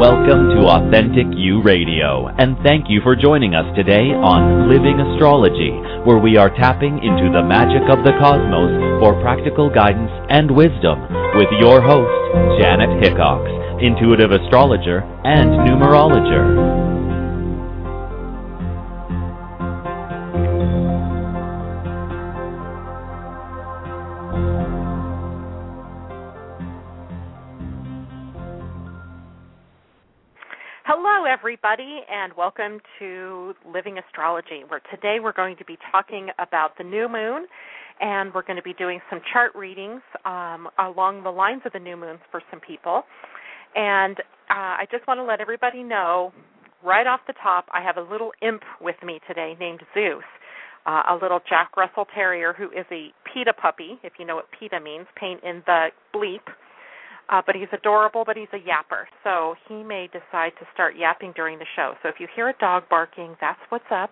Welcome to Authentic You Radio, and thank you for joining us today on Living Astrology, where we are tapping into the magic of the cosmos for practical guidance and wisdom with your host, Janet Hickox, intuitive astrologer and numerologer. Everybody, and welcome to Living Astrology, where today we're going to be talking about the new moon, and we're going to be doing some chart readings um, along the lines of the new moons for some people. And uh, I just want to let everybody know right off the top, I have a little imp with me today named Zeus. Uh, a little Jack Russell Terrier who is a PITA puppy, if you know what PITA means, pain in the bleep. Uh, but he's adorable, but he's a yapper. So he may decide to start yapping during the show. So if you hear a dog barking, that's what's up.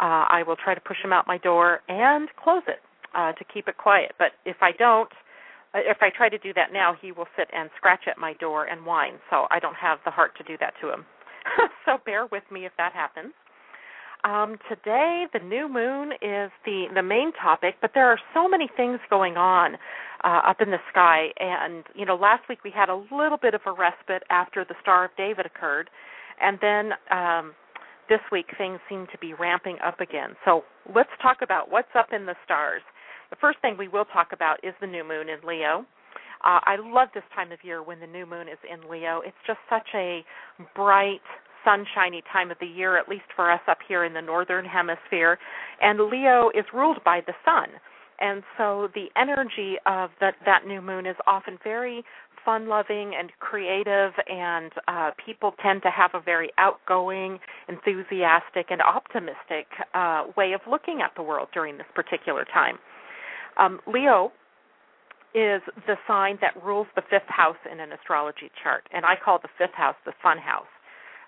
Uh, I will try to push him out my door and close it uh, to keep it quiet. But if I don't, uh, if I try to do that now, he will sit and scratch at my door and whine. So I don't have the heart to do that to him. so bear with me if that happens. Um, today, the new moon is the the main topic, but there are so many things going on uh, up in the sky. And you know, last week we had a little bit of a respite after the Star of David occurred, and then um, this week things seem to be ramping up again. So let's talk about what's up in the stars. The first thing we will talk about is the new moon in Leo. Uh, I love this time of year when the new moon is in Leo. It's just such a bright, sunshiny time of the year, at least for us up here in the northern hemisphere. And Leo is ruled by the sun. And so the energy of that, that new moon is often very fun loving and creative, and uh, people tend to have a very outgoing, enthusiastic, and optimistic uh, way of looking at the world during this particular time. Um, Leo is the sign that rules the fifth house in an astrology chart, and I call the fifth house the fun house.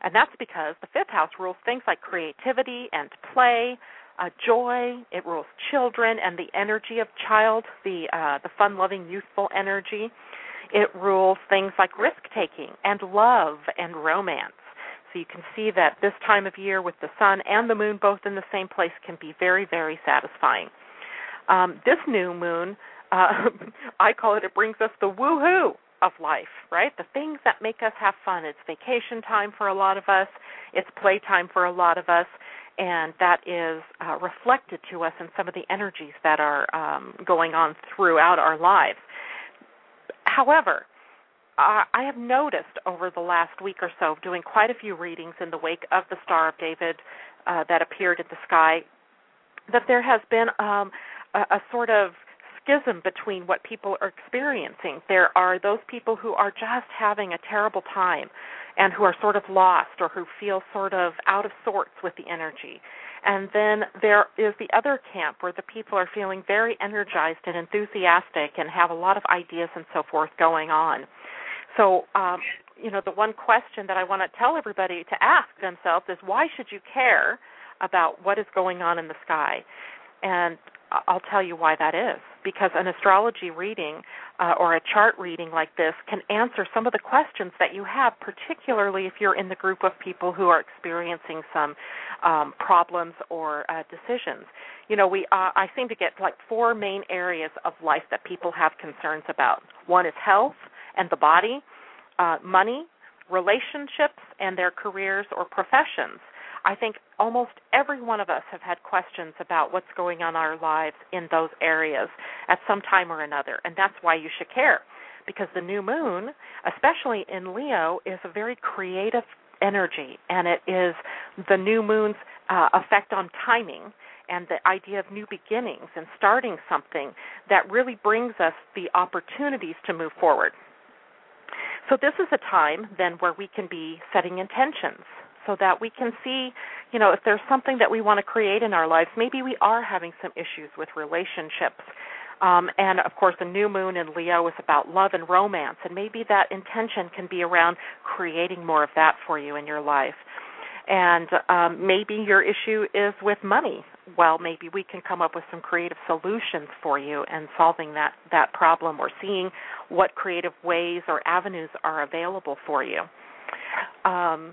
And that's because the fifth house rules things like creativity and play, uh, joy. It rules children and the energy of child, the uh, the fun-loving, youthful energy. It rules things like risk-taking and love and romance. So you can see that this time of year with the sun and the moon both in the same place can be very, very satisfying. Um, this new moon, uh, I call it, it brings us the woohoo of life, right? The things that make us have fun. It's vacation time for a lot of us, it's playtime for a lot of us, and that is uh, reflected to us in some of the energies that are um, going on throughout our lives. However, I have noticed over the last week or so, doing quite a few readings in the wake of the Star of David uh, that appeared in the sky, that there has been um, a, a sort of schism between what people are experiencing. There are those people who are just having a terrible time and who are sort of lost or who feel sort of out of sorts with the energy. And then there is the other camp where the people are feeling very energized and enthusiastic and have a lot of ideas and so forth going on. So, um, you know, the one question that I want to tell everybody to ask themselves is why should you care about what is going on in the sky? And I'll tell you why that is. Because an astrology reading uh, or a chart reading like this can answer some of the questions that you have, particularly if you're in the group of people who are experiencing some um, problems or uh, decisions. You know, we uh, I seem to get like four main areas of life that people have concerns about. One is health and the body, uh, money, relationships, and their careers or professions. I think almost every one of us have had questions about what's going on in our lives in those areas at some time or another, and that's why you should care. Because the new moon, especially in Leo, is a very creative energy, and it is the new moon's uh, effect on timing and the idea of new beginnings and starting something that really brings us the opportunities to move forward. So this is a time then where we can be setting intentions so that we can see, you know, if there's something that we want to create in our lives, maybe we are having some issues with relationships. Um, and of course, the new moon in Leo is about love and romance, and maybe that intention can be around creating more of that for you in your life. And um, maybe your issue is with money. Well, maybe we can come up with some creative solutions for you and solving that that problem, or seeing what creative ways or avenues are available for you. Um,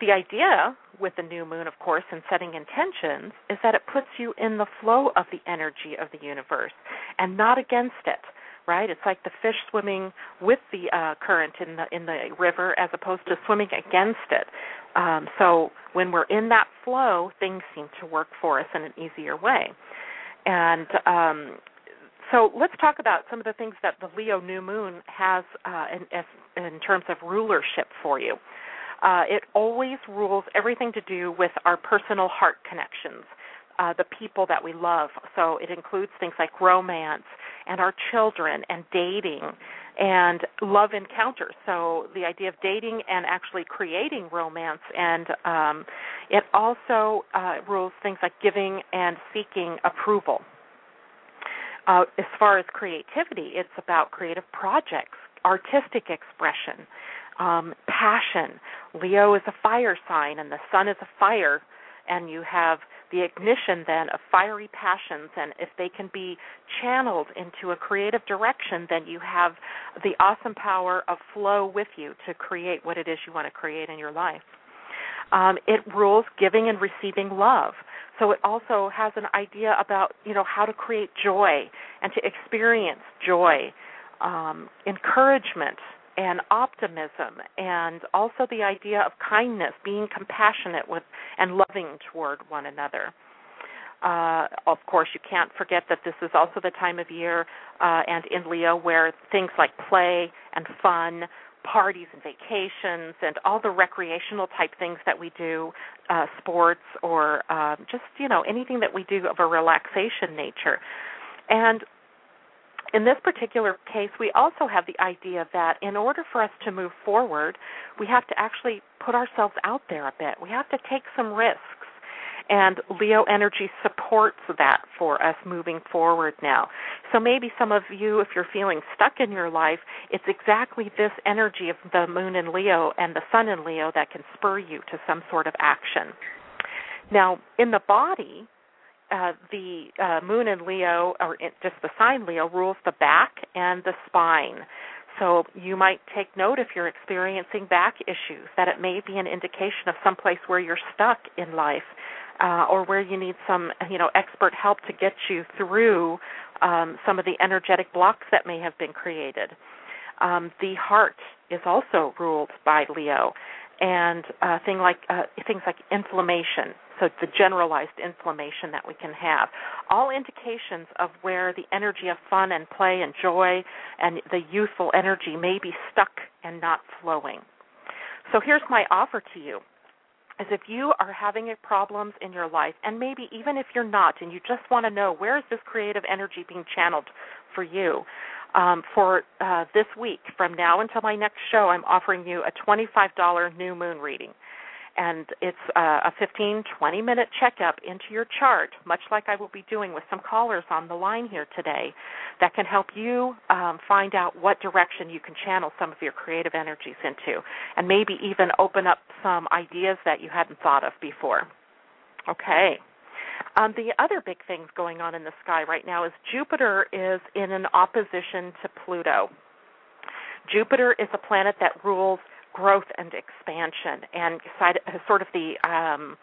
the idea with the new moon, of course, and setting intentions is that it puts you in the flow of the energy of the universe and not against it. Right? It's like the fish swimming with the uh, current in the in the river as opposed to swimming against it. Um, so when we're in that flow, things seem to work for us in an easier way. And um, so let's talk about some of the things that the Leo new moon has uh, in, in terms of rulership for you. Uh, it always rules everything to do with our personal heart connections, uh, the people that we love. So it includes things like romance and our children and dating and love encounters. So the idea of dating and actually creating romance, and um, it also uh, rules things like giving and seeking approval. Uh, as far as creativity, it's about creative projects, artistic expression, um, passion. Leo is a fire sign, and the sun is a fire, and you have the ignition then of fiery passions. And if they can be channeled into a creative direction, then you have the awesome power of flow with you to create what it is you want to create in your life. Um, it rules giving and receiving love. So it also has an idea about you know how to create joy and to experience joy, um, encouragement, and optimism and also the idea of kindness, being compassionate with and loving toward one another. Uh, of course, you can't forget that this is also the time of year uh, and in Leo where things like play and fun, parties and vacations, and all the recreational type things that we do, uh, sports or uh, just you know anything that we do of a relaxation nature. And in this particular case, we also have the idea that in order for us to move forward, we have to actually put ourselves out there a bit. We have to take some risks. And Leo energy supports that for us moving forward now. So maybe some of you, if you're feeling stuck in your life, it's exactly this energy of the moon in Leo and the sun in Leo that can spur you to some sort of action. Now, in the body, uh, the uh, moon in Leo, or just the sign Leo, rules the back and the spine. So you might take note if you're experiencing back issues that it may be an indication of some place where you're stuck in life, uh, or where you need some, you know, expert help to get you through um, some of the energetic blocks that may have been created. Um, the heart is also ruled by Leo, and uh, thing like uh, things like inflammation, so the generalized inflammation that we can have. All indications of where the energy of fun and play and joy and the youthful energy may be stuck and not flowing. So here's my offer to you. Is if you are having problems in your life, and maybe even if you're not, and you just want to know where is this creative energy being channeled for you, um, for uh, this week, from now until my next show, I'm offering you a $25 new moon reading. And it's uh, a 15 20 minute checkup into your chart much like i will be doing with some callers on the line here today that can help you um, find out what direction you can channel some of your creative energies into and maybe even open up some ideas that you hadn't thought of before. Okay um, the other big things going on in the sky right now is Jupiter is in an opposition to Pluto. Jupiter is a planet that rules growth and expansion and sort of the um,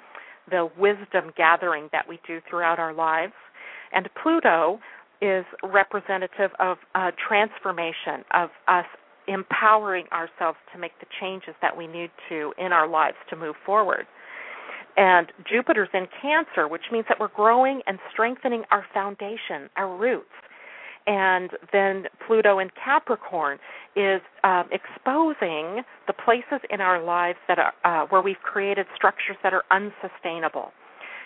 the wisdom gathering that we do throughout our lives. And Pluto is representative of uh, transformation, of us empowering ourselves to make the changes that we need to in our lives to move forward. And Jupiter's in Cancer, which means that we're growing and strengthening our foundation, our roots and then Pluto in Capricorn is um, exposing the places in our lives that are uh, where we've created structures that are unsustainable.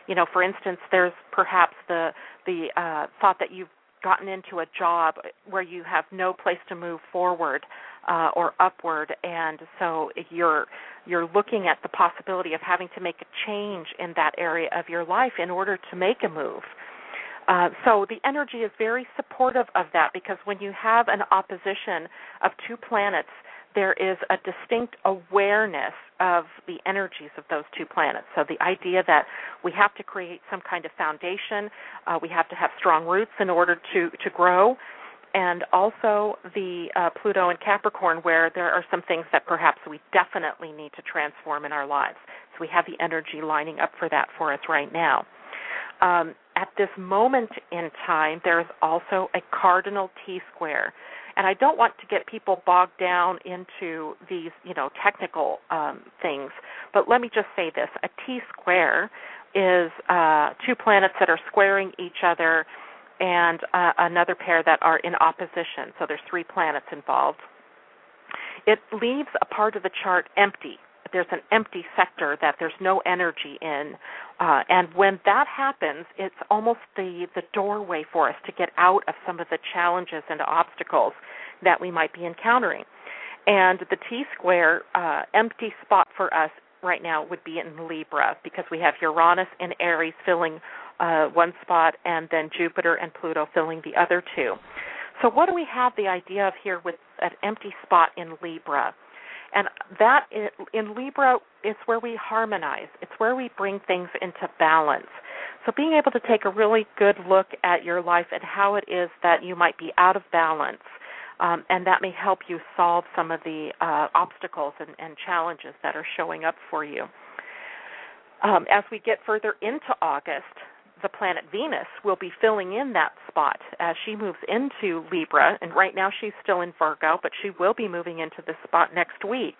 You know, for instance, there's perhaps the the uh, thought that you've gotten into a job where you have no place to move forward uh, or upward, and so you're you're looking at the possibility of having to make a change in that area of your life in order to make a move. Uh, so the energy is very supportive of that because when you have an opposition of two planets, there is a distinct awareness of the energies of those two planets. So the idea that we have to create some kind of foundation, uh, we have to have strong roots in order to to grow, and also the uh, Pluto and Capricorn, where there are some things that perhaps we definitely need to transform in our lives. So we have the energy lining up for that for us right now. Um, at this moment in time, there is also a cardinal T square. And I don't want to get people bogged down into these, you know, technical um, things. But let me just say this: a T square is uh, two planets that are squaring each other, and uh, another pair that are in opposition. So there's three planets involved. It leaves a part of the chart empty there's an empty sector that there's no energy in uh, and when that happens it's almost the the doorway for us to get out of some of the challenges and obstacles that we might be encountering and the t square uh, empty spot for us right now would be in libra because we have uranus and aries filling uh, one spot and then jupiter and pluto filling the other two so what do we have the idea of here with an empty spot in libra and that in Libra, it's where we harmonize. It's where we bring things into balance. So being able to take a really good look at your life and how it is that you might be out of balance, um, and that may help you solve some of the uh, obstacles and, and, challenges that are showing up for you. Um, as we get further into August, the planet Venus will be filling in that spot as she moves into Libra. And right now she's still in Virgo, but she will be moving into this spot next week.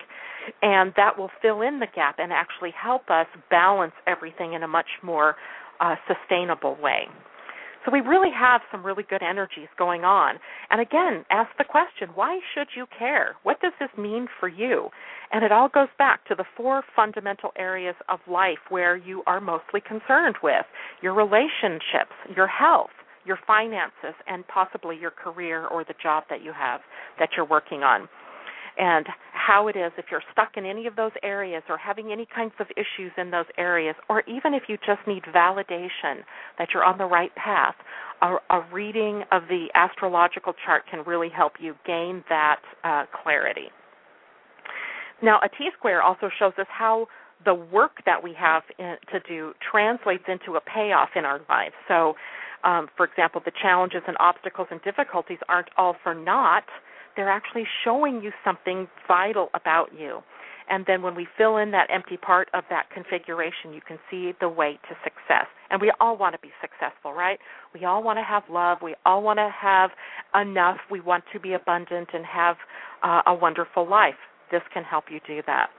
And that will fill in the gap and actually help us balance everything in a much more uh, sustainable way. So we really have some really good energies going on. And again, ask the question why should you care? What does this mean for you? And it all goes back to the four fundamental areas of life where you are mostly concerned with your relationships, your health, your finances, and possibly your career or the job that you have that you're working on and how it is if you're stuck in any of those areas or having any kinds of issues in those areas, or even if you just need validation that you're on the right path, a, a reading of the astrological chart can really help you gain that uh, clarity. Now, a T square also shows us how the work that we have in, to do translates into a payoff in our lives. So, um, for example, the challenges and obstacles and difficulties aren't all for naught they're actually showing you something vital about you. And then when we fill in that empty part of that configuration, you can see the way to success. And we all want to be successful, right? We all want to have love. We all want to have enough. We want to be abundant and have uh, a wonderful life. This can help you do that.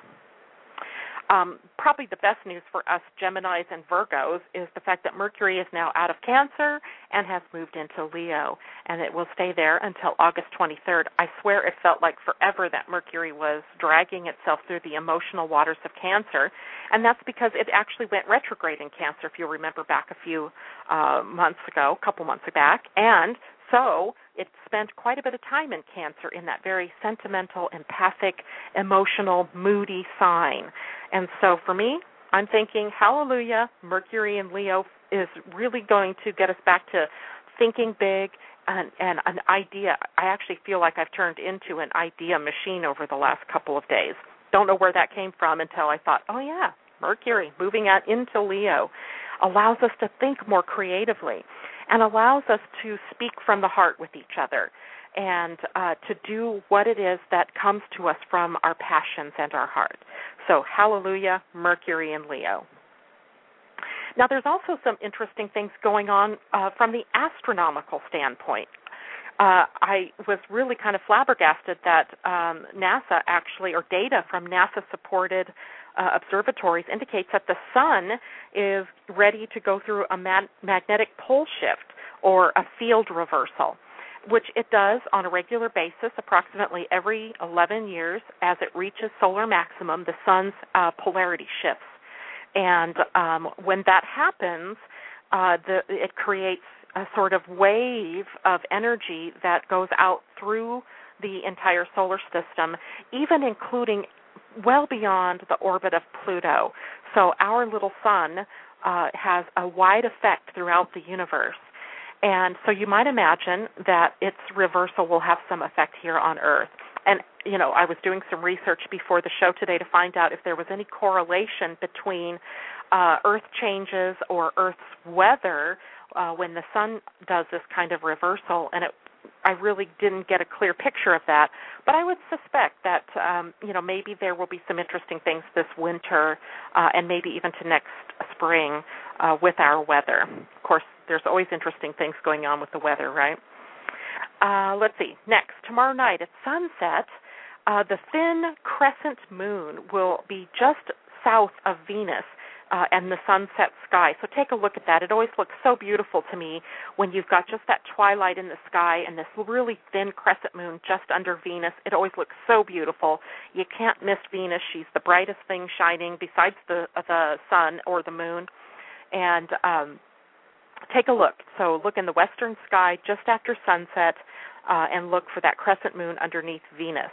Um, probably the best news for us Geminis and Virgos is the fact that Mercury is now out of Cancer and has moved into Leo, and it will stay there until August 23rd. I swear it felt like forever that Mercury was dragging itself through the emotional waters of Cancer, and that's because it actually went retrograde in Cancer, if you remember back a few uh, months ago, a couple months back, and so it spent quite a bit of time in Cancer in that very sentimental, empathic, emotional, moody sign. And so for me, I'm thinking, hallelujah, Mercury in Leo is really going to get us back to thinking big and, and an idea. I actually feel like I've turned into an idea machine over the last couple of days. Don't know where that came from until I thought, oh, yeah, Mercury moving out into Leo allows us to think more creatively and allows us to speak from the heart with each other and uh, to do what it is that comes to us from our passions and our heart. So, hallelujah, Mercury and Leo. Now, there's also some interesting things going on uh, from the astronomical standpoint. Uh, I was really kind of flabbergasted that um, NASA actually, or data from NASA supported uh, observatories indicates that the sun is ready to go through a mag- magnetic pole shift or a field reversal which it does on a regular basis, approximately every 11 years, as it reaches solar maximum, the sun's uh, polarity shifts. And um, when that happens, uh, the, it creates a sort of wave of energy that goes out through the entire solar system, even including well beyond the orbit of Pluto. So our little sun uh, has a wide effect throughout the universe. And so you might imagine that its reversal will have some effect here on Earth. And, you know, I was doing some research before the show today to find out if there was any correlation between uh, Earth changes or Earth's weather uh, when the sun does this kind of reversal. And it I really didn't get a clear picture of that, but I would suspect that um, you know maybe there will be some interesting things this winter, uh, and maybe even to next spring uh, with our weather. Of course, there's always interesting things going on with the weather, right? Uh, let's see. Next, tomorrow night at sunset, uh, the thin crescent moon will be just south of Venus uh, and the sunset sky. So take a look at that. It always looks so beautiful to me when you've got just that twilight in the sky and this really thin crescent moon just under Venus. It always looks so beautiful. You can't miss Venus. She's the brightest thing shining besides the uh, the sun or the moon. And um take a look. So look in the western sky just after sunset uh, and look for that crescent moon underneath Venus.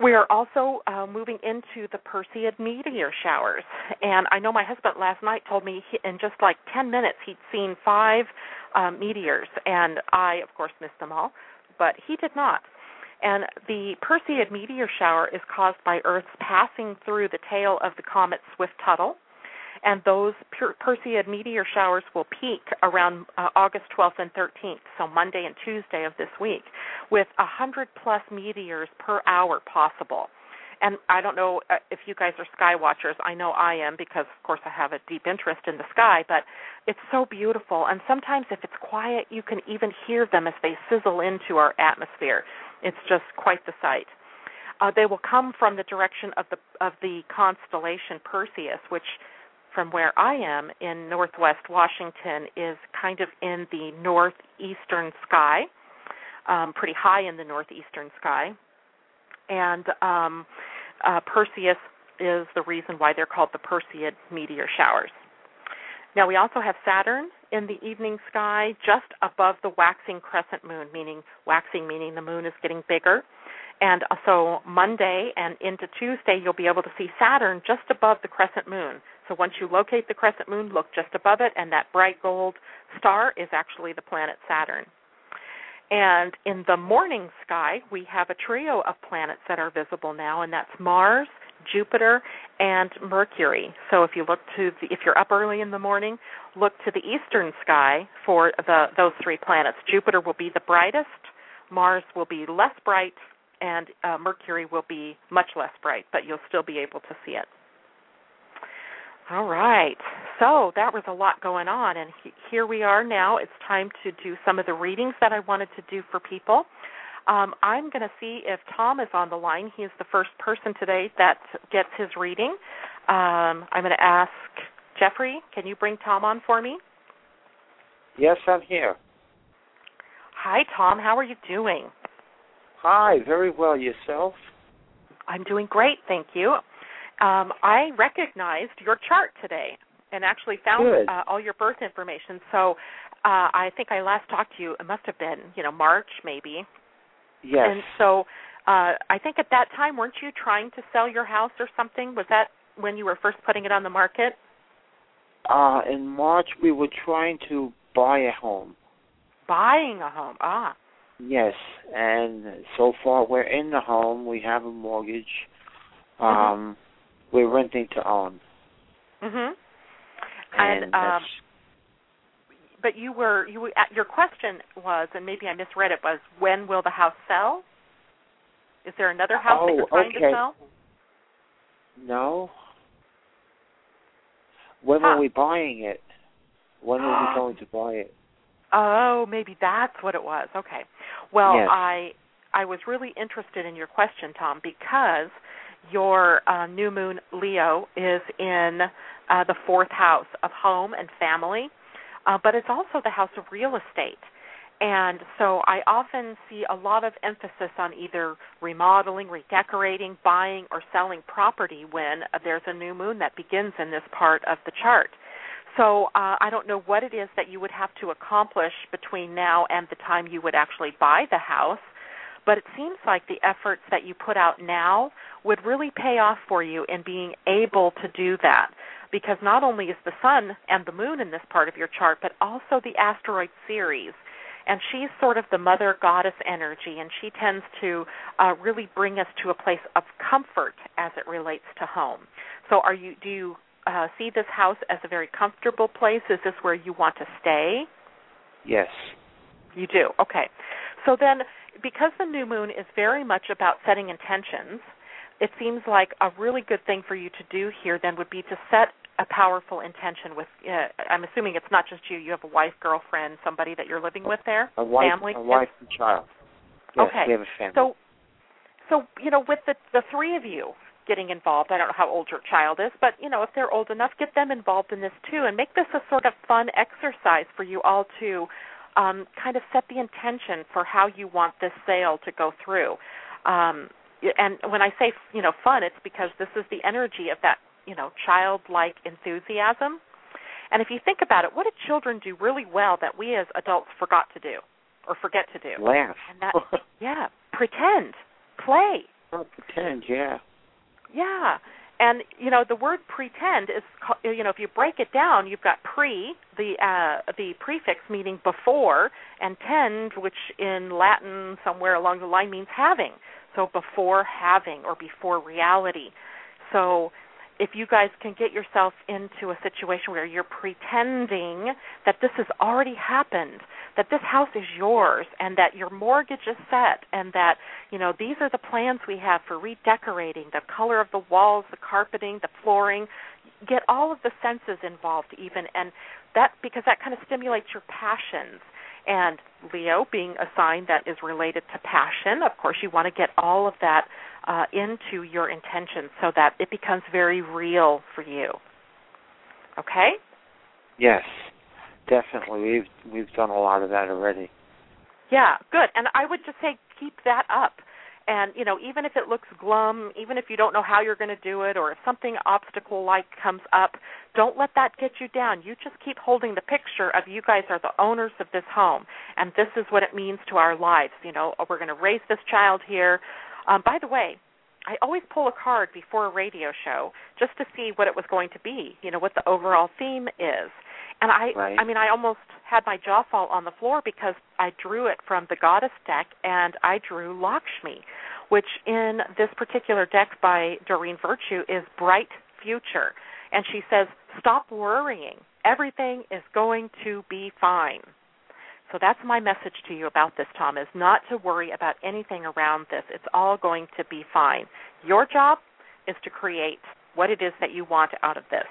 We are also uh, moving into the Perseid meteor showers. And I know my husband last night told me he, in just like 10 minutes he'd seen five um, meteors. And I, of course, missed them all, but he did not. And the Perseid meteor shower is caused by Earth's passing through the tail of the comet Swift-Tuttle and those Perseid meteor showers will peak around uh, August 12th and 13th, so Monday and Tuesday of this week, with a hundred plus meteors per hour possible. And I don't know uh, if you guys are sky watchers. I know I am because, of course, I have a deep interest in the sky. But it's so beautiful, and sometimes if it's quiet, you can even hear them as they sizzle into our atmosphere. It's just quite the sight. Uh, they will come from the direction of the of the constellation Perseus, which from where I am in Northwest Washington is kind of in the northeastern sky, um, pretty high in the northeastern sky, and um, uh, Perseus is the reason why they're called the Perseid meteor showers. Now we also have Saturn in the evening sky just above the waxing crescent moon, meaning waxing meaning the moon is getting bigger. And so Monday and into Tuesday, you'll be able to see Saturn just above the crescent moon. So once you locate the crescent moon, look just above it, and that bright gold star is actually the planet Saturn. And in the morning sky, we have a trio of planets that are visible now, and that's Mars, Jupiter, and Mercury. So if you look to the, if you're up early in the morning, look to the eastern sky for the those three planets. Jupiter will be the brightest, Mars will be less bright, and uh, Mercury will be much less bright, but you'll still be able to see it. All right. So that was a lot going on, and he, here we are now. It's time to do some of the readings that I wanted to do for people. Um, I'm going to see if Tom is on the line. He is the first person today that gets his reading. Um, I'm going to ask Jeffrey, can you bring Tom on for me? Yes, I'm here. Hi, Tom. How are you doing? Hi, very well. Yourself? I'm doing great, thank you um, I recognized your chart today and actually found uh, all your birth information. So uh, I think I last talked to you. It must have been, you know, March maybe. Yes. And so uh, I think at that time, weren't you trying to sell your house or something? Was that when you were first putting it on the market? Uh, in March, we were trying to buy a home. Buying a home, ah. Yes, and so far we're in the home. We have a mortgage. Mm-hmm. Um, we're renting to own. Mhm. And, and um, but you were you your question was, and maybe I misread it, was when will the house sell? Is there another house oh, that you're trying okay. to sell? No. When huh. are we buying it? When are we going to buy it? Oh, maybe that's what it was. Okay. Well, yes. I I was really interested in your question, Tom, because your uh, new moon Leo is in uh, the fourth house of home and family, uh, but it's also the house of real estate. And so I often see a lot of emphasis on either remodeling, redecorating, buying, or selling property when there's a new moon that begins in this part of the chart. So uh, I don't know what it is that you would have to accomplish between now and the time you would actually buy the house, but it seems like the efforts that you put out now would really pay off for you in being able to do that. Because not only is the sun and the moon in this part of your chart, but also the asteroid Ceres and she's sort of the mother goddess energy, and she tends to uh, really bring us to a place of comfort as it relates to home. So, are you? Do you uh, see this house as a very comfortable place? Is this where you want to stay? Yes. You do. Okay. So then, because the new moon is very much about setting intentions, it seems like a really good thing for you to do here then would be to set a powerful intention with uh, I'm assuming it's not just you, you have a wife, girlfriend, somebody that you're living with there? A wife, family? a wife and child. Yes, okay. we have a family. So so you know with the the three of you getting involved, I don't know how old your child is, but you know if they're old enough, get them involved in this too and make this a sort of fun exercise for you all to um kind of set the intention for how you want this sale to go through. Um and when I say you know fun, it's because this is the energy of that you know childlike enthusiasm. And if you think about it, what do children do really well that we as adults forgot to do or forget to do? Laugh. And that yeah, pretend, play. Not pretend, yeah. Yeah. And you know the word pretend is you know if you break it down you've got pre the uh the prefix meaning before and tend which in Latin somewhere along the line means having. So before having or before reality. So if you guys can get yourself into a situation where you're pretending that this has already happened, that this house is yours and that your mortgage is set and that, you know, these are the plans we have for redecorating, the color of the walls, the carpeting, the flooring, get all of the senses involved even and that because that kind of stimulates your passions and Leo being a sign that is related to passion, of course, you want to get all of that uh, into your intention so that it becomes very real for you. Okay? Yes, definitely. We've we've done a lot of that already. Yeah, good. And I would just say keep that up. And you know, even if it looks glum, even if you don't know how you're going to do it, or if something obstacle like comes up, don't let that get you down. You just keep holding the picture of you guys are the owners of this home, and this is what it means to our lives. You know, we're going to raise this child here. Um, by the way, I always pull a card before a radio show just to see what it was going to be. You know, what the overall theme is. And I, right. I mean, I almost had my jaw fall on the floor because I drew it from the Goddess deck, and I drew Lakshmi, which in this particular deck by Doreen Virtue is bright future. And she says, "Stop worrying. Everything is going to be fine." So that's my message to you about this, Tom, is not to worry about anything around this. It's all going to be fine. Your job is to create what it is that you want out of this.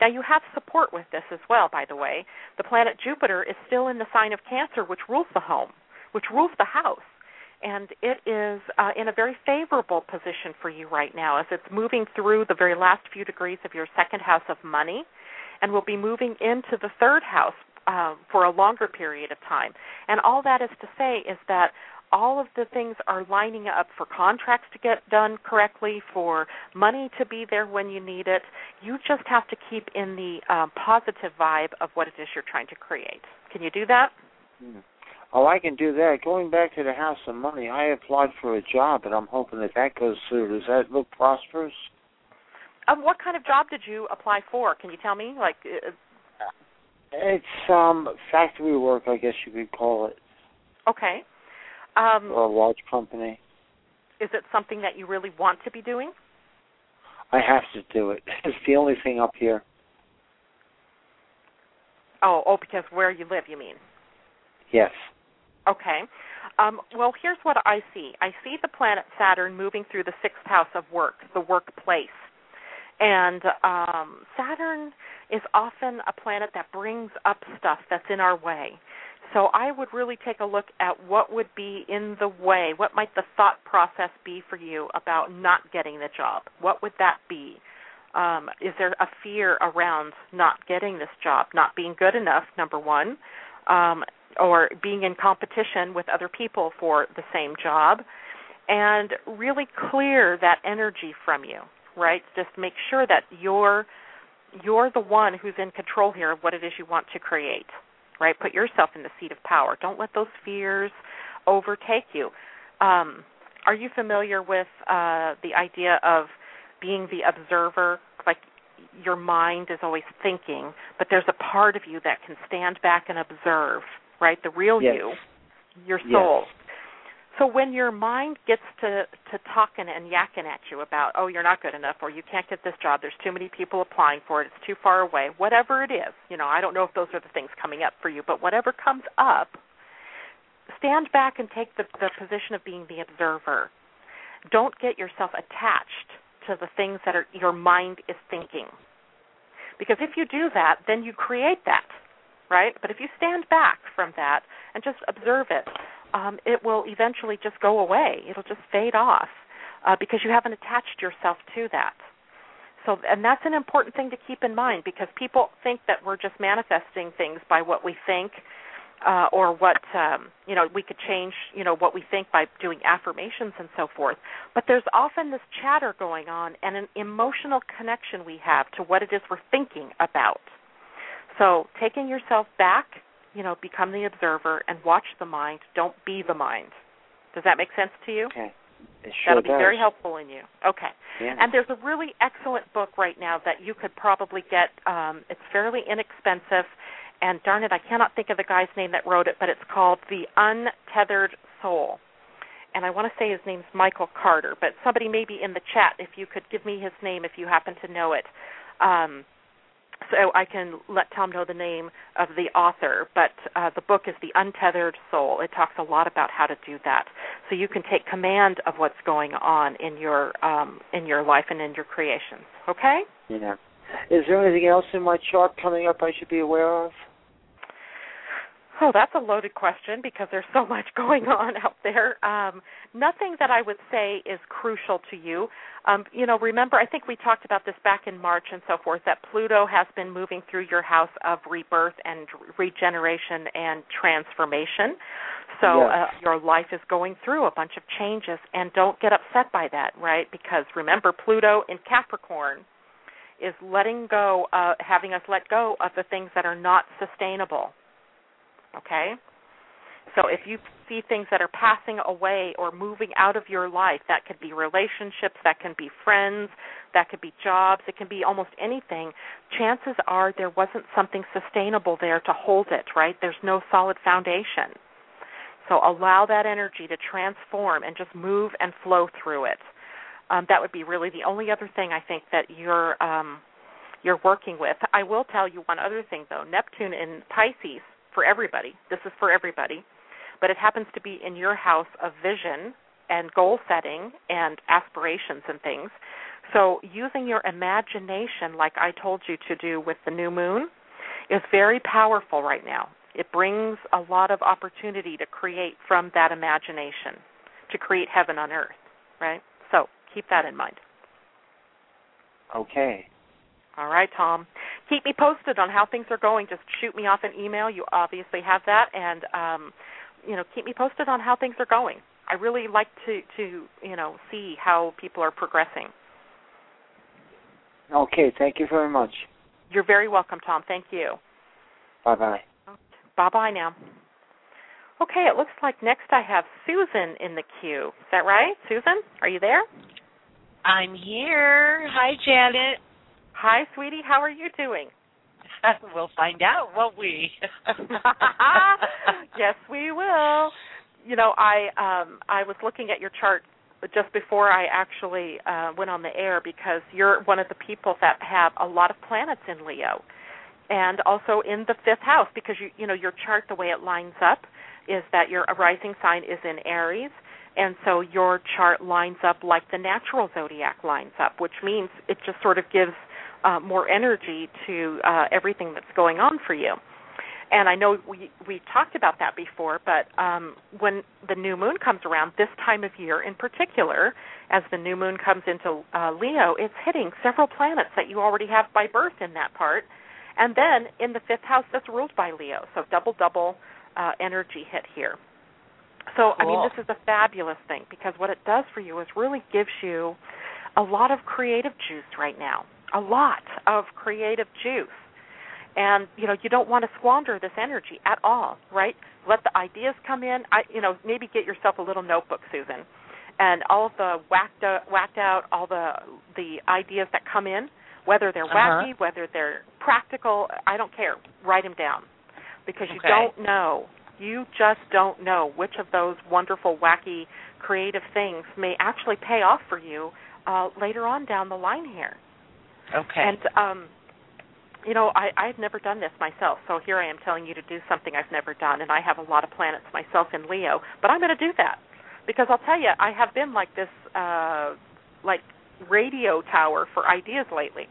Now, you have support with this as well, by the way. The planet Jupiter is still in the sign of Cancer, which rules the home, which rules the house. And it is uh, in a very favorable position for you right now as it's moving through the very last few degrees of your second house of money and will be moving into the third house uh, for a longer period of time. And all that is to say is that all of the things are lining up for contracts to get done correctly, for money to be there when you need it. You just have to keep in the um, positive vibe of what it is you're trying to create. Can you do that? Oh, I can do that. Going back to the House of Money, I applied for a job, and I'm hoping that that goes through. Does that look prosperous? Um, what kind of job did you apply for? Can you tell me? Like, uh, it's um factory work, I guess you could call it. Okay. Um, or a large company. Is it something that you really want to be doing? I have to do it. It's the only thing up here. Oh, oh, because where you live, you mean? Yes. Okay. Um, well, here's what I see. I see the planet Saturn moving through the sixth house of work, the workplace. And um, Saturn is often a planet that brings up stuff that's in our way. So I would really take a look at what would be in the way. What might the thought process be for you about not getting the job? What would that be? Um, is there a fear around not getting this job, not being good enough? Number one, um, or being in competition with other people for the same job and really clear that energy from you right just make sure that you're you're the one who's in control here of what it is you want to create right? Put yourself in the seat of power. Don't let those fears overtake you. Um, are you familiar with uh, the idea of being the observer? Like your mind is always thinking but there's a part of you that can stand back and observe right? The real yes. you your soul. Yes. So when your mind gets to to talking and yakking at you about, oh, you're not good enough, or you can't get this job, there's too many people applying for it, it's too far away, whatever it is, you know, I don't know if those are the things coming up for you, but whatever comes up, stand back and take the the position of being the observer. Don't get yourself attached to the things that are your mind is thinking. Because if you do that, then you create that, right? But if you stand back from that and just observe it, um, it will eventually just go away. It'll just fade off uh, because you haven't attached yourself to that. So, and that's an important thing to keep in mind because people think that we're just manifesting things by what we think, uh, or what um, you know we could change, you know, what we think by doing affirmations and so forth. But there's often this chatter going on and an emotional connection we have to what it is we're thinking about. So, taking yourself back you know, become the observer and watch the mind. Don't be the mind. Does that make sense to you? Okay. It sure That'll be does. very helpful in you. Okay. Yeah. And there's a really excellent book right now that you could probably get. Um, it's fairly inexpensive, and darn it, I cannot think of the guy's name that wrote it, but it's called The Untethered Soul. And I want to say his name's Michael Carter, but somebody maybe in the chat, if you could give me his name if you happen to know it. Um, so I can let Tom know the name of the author. But uh, the book is The Untethered Soul. It talks a lot about how to do that, so you can take command of what's going on in your um, in your life and in your creations. Okay? Yeah. Is there anything else in my chart coming up I should be aware of? Oh, that's a loaded question because there's so much going on out there. Um, nothing that I would say is crucial to you. Um, you know, remember, I think we talked about this back in March and so forth, that Pluto has been moving through your house of rebirth and regeneration and transformation. So Yes. uh, your life is going through a bunch of changes, and don't get upset by that, right? Because remember, Pluto in Capricorn is letting go, uh, having us let go of the things that are not sustainable okay? So if you see things that are passing away or moving out of your life that could be relationships that can be friends that could be jobs it can be almost anything chances are there wasn't something sustainable there to hold it right? There's no solid foundation. So allow that energy to transform and just move and flow through it. Um, that would be really the only other thing i think that you're um, you're working with. I will tell you one other thing though. Neptune in pisces for everybody. This is for everybody. But it happens to be in your house of vision and goal setting and aspirations and things. So using your imagination like I told you to do with the new moon is very powerful right now. It brings a lot of opportunity to create from that imagination, to create heaven on earth, right? So keep that in mind. Okay. All right, Tom. Keep me posted on how things are going. Just shoot me off an email. You obviously have that, and um, you know, keep me posted on how things are going. I really like to to you know see how people are progressing. Okay. Thank you very much. You're very welcome, Tom. Thank you. Bye bye. Bye bye now. Okay, it looks like next I have Susan in the queue. Is that right, Susan? Are you there? I'm here. Hi, Janet. Hi, sweetie. How are you doing? we'll find out, won't we? yes, we will. You know, I um I was looking at your chart just before I actually uh went on the air because you're one of the people that have a lot of planets in Leo. And also in the 5th house because you you know your chart the way it lines up is that your rising sign is in Aries and so your chart lines up like the natural zodiac lines up, which means it just sort of gives uh, more energy to uh, everything that's going on for you. And I know we we talked about that before, but um, when the new moon comes around, this time of year in particular, as the new moon comes into uh, Leo, it's hitting several planets that you already have by birth in that part, and then in the fifth house that's ruled by Leo. So double double uh, energy hit here. So, I mean, this is a fabulous thing because what it does for you is really gives you a lot of creative juice right now. A lot of creative juice. And, you know, you don't want to squander this energy at all, right? Let the ideas come in. I, you know, maybe get yourself a little notebook, Susan, and all of the whacked out, whacked out all the the ideas that come in, whether they're Uh-huh. wacky, whether they're practical, I don't care. Write them down because you Okay. don't know. You just don't know which of those wonderful, wacky, creative things may actually pay off for you uh, later on down the line here. Okay. And um, you know, I, I've never done this myself, so here I am telling you to do something I've never done, and I have a lot of planets myself in Leo, but I'm going to do that because I'll tell you, I have been like this, uh, like radio tower for ideas lately.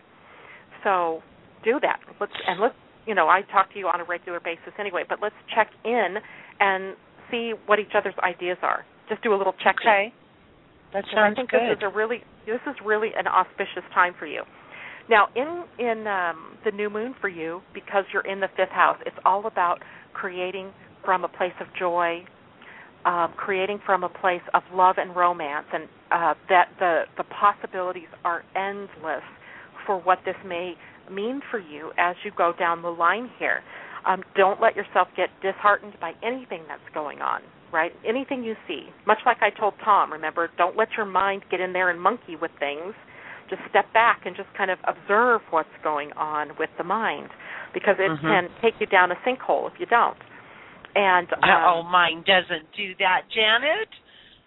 So do that. Let's and let's you know, I talk to you on a regular basis anyway, but let's check in and see what each other's ideas are. Just do a little check in. okay. That And I think good. this is a really this is really an auspicious time for you. Now, in in um, the new moon for you, because you're in the fifth house, it's all about creating from a place of joy, um, creating from a place of love and romance, and uh, that the the possibilities are endless for what this may mean for you as you go down the line here. Um, don't let yourself get disheartened by anything that's going on, right? Anything you see. Much like I told Tom, remember, don't let your mind get in there and monkey with things. Just step back and just kind of observe what's going on with the mind because it Mhm. can take you down a sinkhole if you don't. And um, oh, mine doesn't do that, Janet.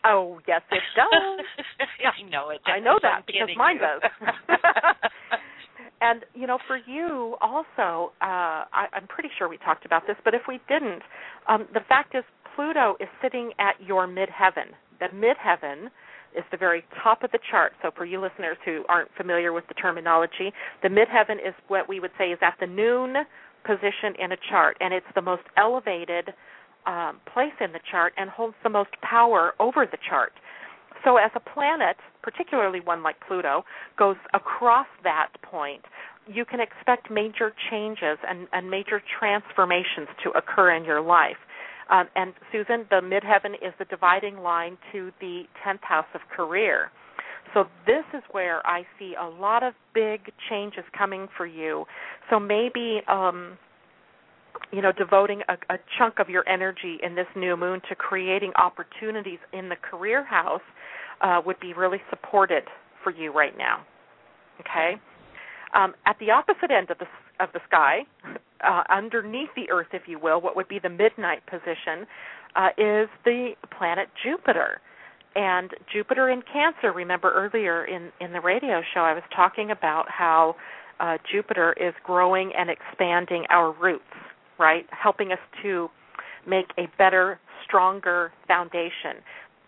oh, yes, it does. I know it. I know does. I'm that because mine you. does. and you know, for you also, uh, I, I'm pretty sure we talked about this, but if we didn't, um, the fact is Pluto is sitting at your midheaven. The midheaven is the very top of the chart. So for you listeners who aren't familiar with the terminology, the midheaven is what we would say is at the noon position in a chart, and it's the most elevated um, place in the chart and holds the most power over the chart. So as a planet, particularly one like Pluto, goes across that point, you can expect major changes and, and major transformations to occur in your life. Um, and Susan, the midheaven is the dividing line to the 10th house of career. So this is where I see a lot of big changes coming for you. So maybe um, you know, devoting a, a chunk of your energy in this new moon to creating opportunities in the career house uh, would be really supported for you right now. Okay. Um, at the opposite end of the of the sky, uh, underneath the Earth, if you will, what would be the midnight position, uh, is the planet Jupiter. And Jupiter in Cancer. Remember earlier in in the radio show, I was talking about how uh, Jupiter is growing and expanding our roots, right? Helping us to make a better, stronger foundation.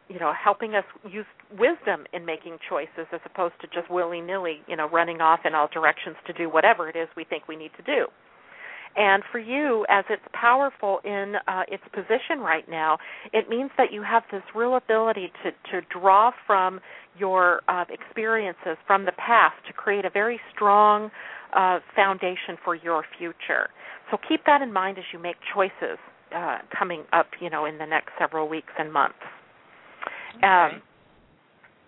You know, helping us use wisdom in making choices as opposed to just willy nilly, you know, running off in all directions to do whatever it is we think we need to do. And for you, as it's powerful in uh, its position right now, it means that you have this real ability to, to draw from your uh, experiences from the past to create a very strong uh, foundation for your future. So keep that in mind as you make choices uh, coming up, you know, in the next several weeks and months. Um,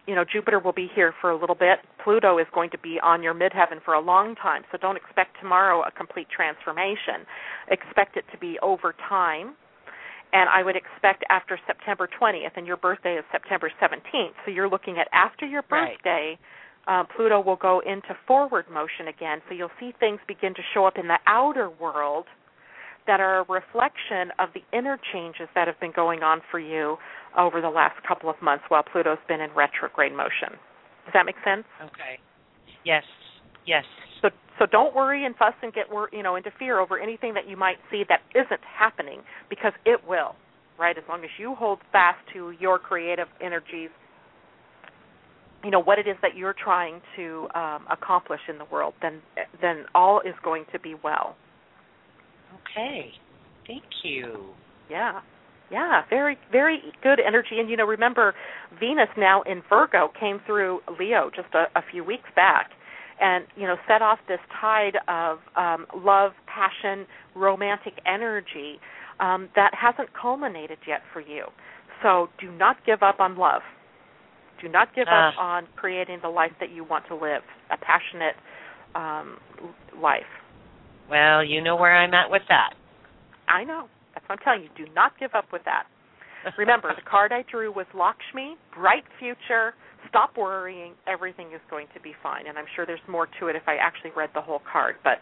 you know, Jupiter will be here for a little bit. Pluto is going to be on your midheaven for a long time, so don't expect tomorrow a complete transformation. Expect it to be over time. And I would expect after September 20th, and your birthday is September 17th, so you're looking at after your Right. birthday, uh, Pluto will go into forward motion again, so you'll see things begin to show up in the outer world that are a reflection of the inner changes that have been going on for you over the last couple of months while Pluto's been in retrograde motion. Does that make sense? Okay. Yes. Yes. So so don't worry and fuss and get wor- you know into fear over anything that you might see that isn't happening because it will. Right? As long as you hold fast to your creative energies, you know what it is that you're trying to um, accomplish in the world, then then all is going to be well. Okay. Thank you. Yeah. Yeah, very very good energy and you know remember Venus now in Virgo came through Leo just a, a few weeks back and you know set off this tide of um love, passion, romantic energy um, that hasn't culminated yet for you. So do not give up on love. Do not give Ah. up on creating the life that you want to live, a passionate um, life. Well, you know where I'm at with that. I know. That's what I'm telling you. Do not give up with that. Remember, the card I drew was Lakshmi, bright future. Stop worrying. Everything is going to be fine. And I'm sure there's more to it if I actually read the whole card. But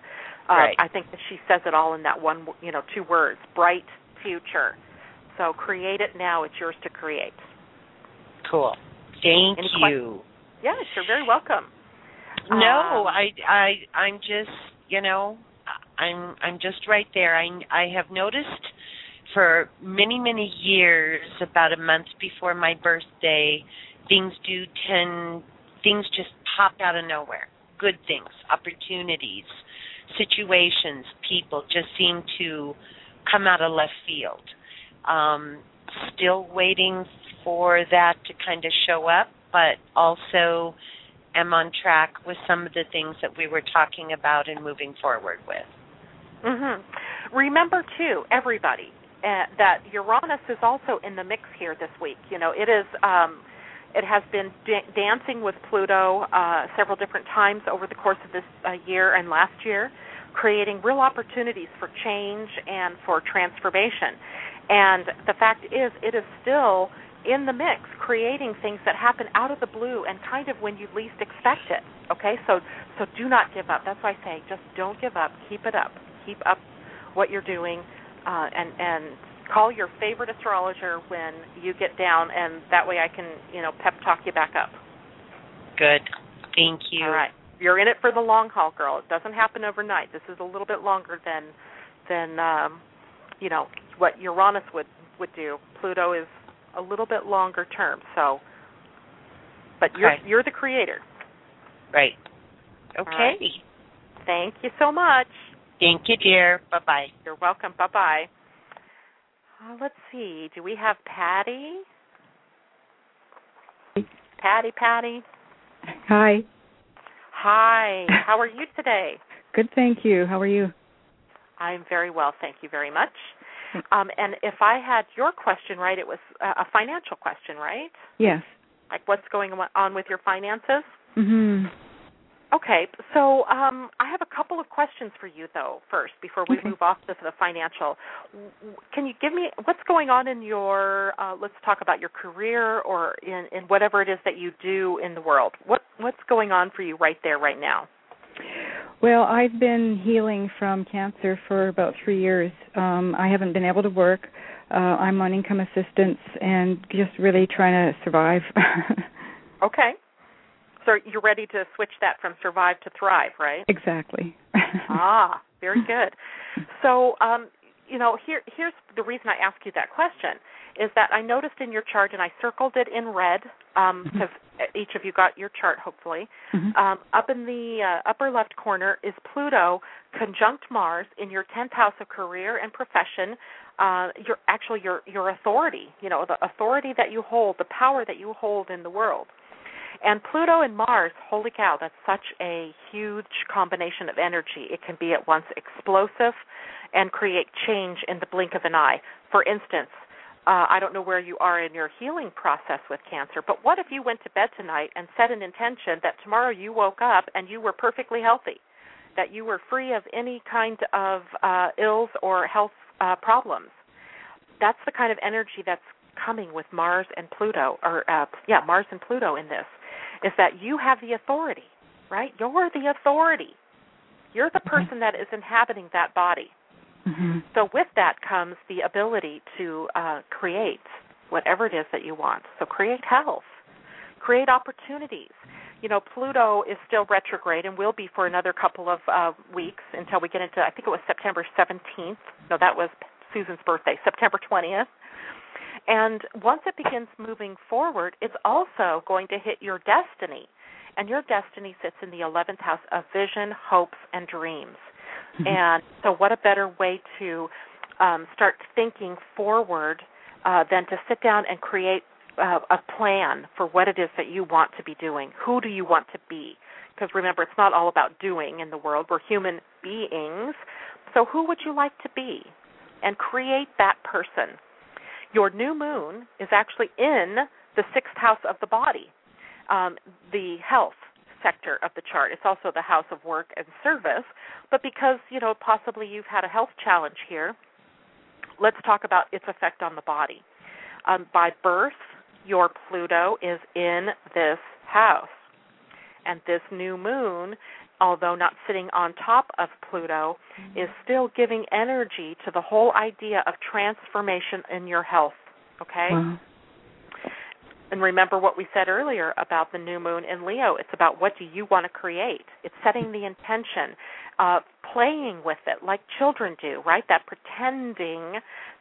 uh, Right. I think that she says it all in that one, you know, two words: bright future. So create it now. It's yours to create. Cool. Thank Any you. Yes, you're very welcome. No, Um, I I I'm just you know I'm I'm just right there. I I have noticed for many many years, about a month before my birthday, things do tend things just pop out of nowhere. Good things, opportunities, situations, people just seem to come out of left field. Um, still waiting for that to kind of show up, but also am on track with some of the things that we were talking about and moving forward with. hmm Remember too, everybody, uh, that Uranus is also in the mix here this week. You know, it is. Um, it has been da- dancing with Pluto uh, several different times over the course of this uh, year and last year, creating real opportunities for change and for transformation. And the fact is, it is still in the mix, creating things that happen out of the blue and kind of when you least expect it. Okay, so so do not give up. That's why I say just don't give up. Keep it up. Keep up what you're doing, uh, and and call your favorite astrologer when you get down, and that way I can you know pep talk you back up. Good. Thank you. All right, you're in it for the long haul, girl. It doesn't happen overnight. This is a little bit longer than than um, you know what Uranus would would do. Pluto is a little bit longer term, so. But you're you're the creator. Right. Okay. right. Thank you so much. Thank you, dear. Bye bye. You're welcome. Bye bye. Uh, let's see. Do we have Patty? Patty, Patty. Hi. Hi. How are you today? Good, thank you. How are you? I'm very well, thank you very much. Um, and if I had your question right, it was uh, a financial question, right? Yes. Like what's going on with your finances? Mhm. Okay, so um, I have a couple of questions for you, though. First, before we Okay. move off to the financial, can you give me what's going on in your? Uh, let's talk about your career or in, in whatever it is that you do in the world. What what's going on for you right there, right now? Well, I've been healing from cancer for about three years. Um, I haven't been able to work. Uh, I'm on income assistance and just really trying to survive. Okay, so you're ready to switch that from survive to thrive, right? exactly. ah, very good. So, um, you know, here here's the reason I ask you that question is that I noticed in your chart, and I circled it in red Mm-hmm. because each of you got your chart, hopefully. Mhm. Um, up in the uh, upper left corner is Pluto conjunct Mars in your tenth house of career and profession. Uh, your actually your your authority, you know, the authority that you hold, the power that you hold in the world. And Pluto and Mars, holy cow, that's such a huge combination of energy. It can be at once explosive and create change in the blink of an eye. For instance, uh, I don't know where you are in your healing process with cancer, but what if you went to bed tonight and set an intention that tomorrow you woke up and you were perfectly healthy, that you were free of any kind of uh, ills or health uh, problems? That's the kind of energy that's coming with Mars and Pluto, or uh, yeah, Mars and Pluto in this, is that you have the authority, right? You're the authority. You're the person that is inhabiting that body. Mhm. So with that comes the ability to uh, create whatever it is that you want. So create health, create opportunities. You know, Pluto is still retrograde and will be for another couple of uh, weeks until we get into. I think it was September 17th. No, that was Susan's birthday, September 20th. And once it begins moving forward, it's also going to hit your destiny. And your destiny sits in the 11th house of vision, hopes, and dreams. And so, what a better way to um, start thinking forward uh, than to sit down and create uh, a plan for what it is that you want to be doing? Who do you want to be? Because remember, it's not all about doing in the world. We're human beings. So, who would you like to be? and create that person. Your new moon is actually in the sixth house of the body, um, the health sector of the chart. It's also the house of work and service. But because, you know, possibly you've had a health challenge here, let's talk about its effect on the body. Um, by birth, your Pluto is in this house. And this new moon, although not sitting on top of Pluto, mm-hmm. is still giving energy to the whole idea of transformation in your health. Okay? Wow. And remember what we said earlier about the new moon in Leo. It's about what do you want to create. It's setting the intention, uh, playing with it like children do, right? That pretending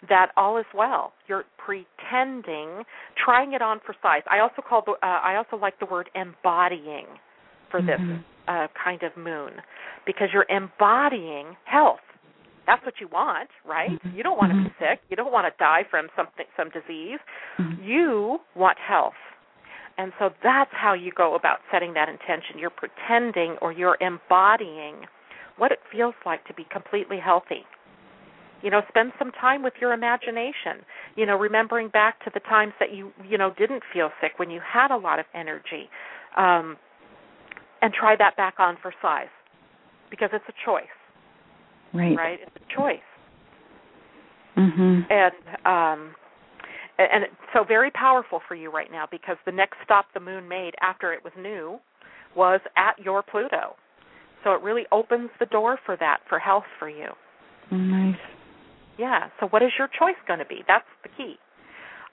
that all is well. You're pretending, trying it on for size. I also call the uh, I also like the word embodying for this mm-hmm. uh, kind of moon because you're embodying health that's what you want, right? Mm-hmm. You don't want to mm-hmm. be sick. You don't want to die from something some disease. Mm-hmm. You want health. And so that's how you go about setting that intention. You're pretending or you're embodying what it feels like to be completely healthy. You know, spend some time with your imagination. You know, remembering back to the times that you, you know, didn't feel sick when you had a lot of energy. Um and try that back on for size because it's a choice. Right. Right? It's a choice. Mhm. And um and so very powerful for you right now because the next stop the moon made after it was new was at your Pluto. So it really opens the door for that for health for you. Nice. Yeah. So what is your choice going to be? That's the key.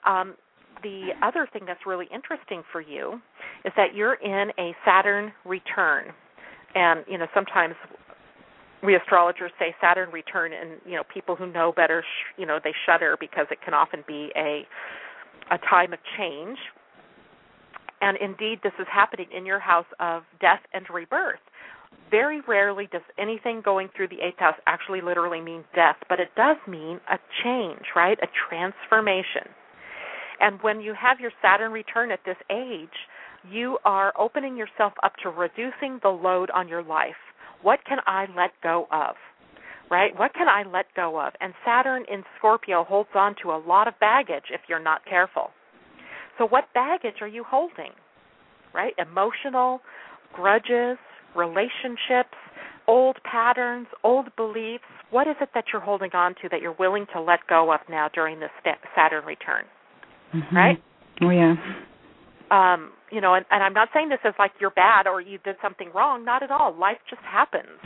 Um, the other thing that's really interesting for you is that you're in a Saturn return, and you know sometimes we astrologers say Saturn return, and you know people who know better, sh- you know, they shudder because it can often be a a time of change. And indeed, this is happening in your house of death and rebirth. Very rarely does anything going through the eighth house actually literally mean death, but it does mean a change, right? A transformation. And when you have your Saturn return at this age, you are opening yourself up to reducing the load on your life what can I let go of? Right? What can I let go of? And Saturn in Scorpio holds on to a lot of baggage if you're not careful. So, what baggage are you holding? Right? Emotional, grudges, relationships, old patterns, old beliefs. What is it that you're holding on to that you're willing to let go of now during this Saturn return? Mm-hmm. Right? Oh, yeah um you know and, and i'm not saying this as like you're bad or you did something wrong. Not at all. Life just happens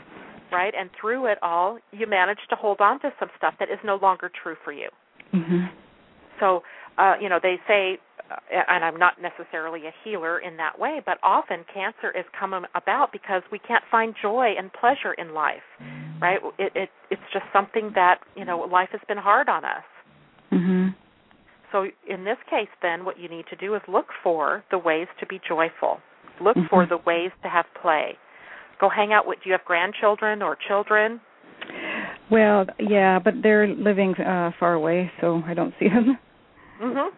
right? And through it all you manage to hold on to some stuff that is no longer true for you. Mhm so uh you know they say uh, and i'm not necessarily a healer in that way but often cancer is coming about because we can't find joy and pleasure in life right? It it it's just something that you know life has been hard on us. Mhm so in this case, then, what you need to do is look for the ways to be joyful. Look mm-hmm. for the ways to have play. Go hang out with. Do you have grandchildren or children? Well, yeah, but they're living uh far away, so I don't see them. Mhm.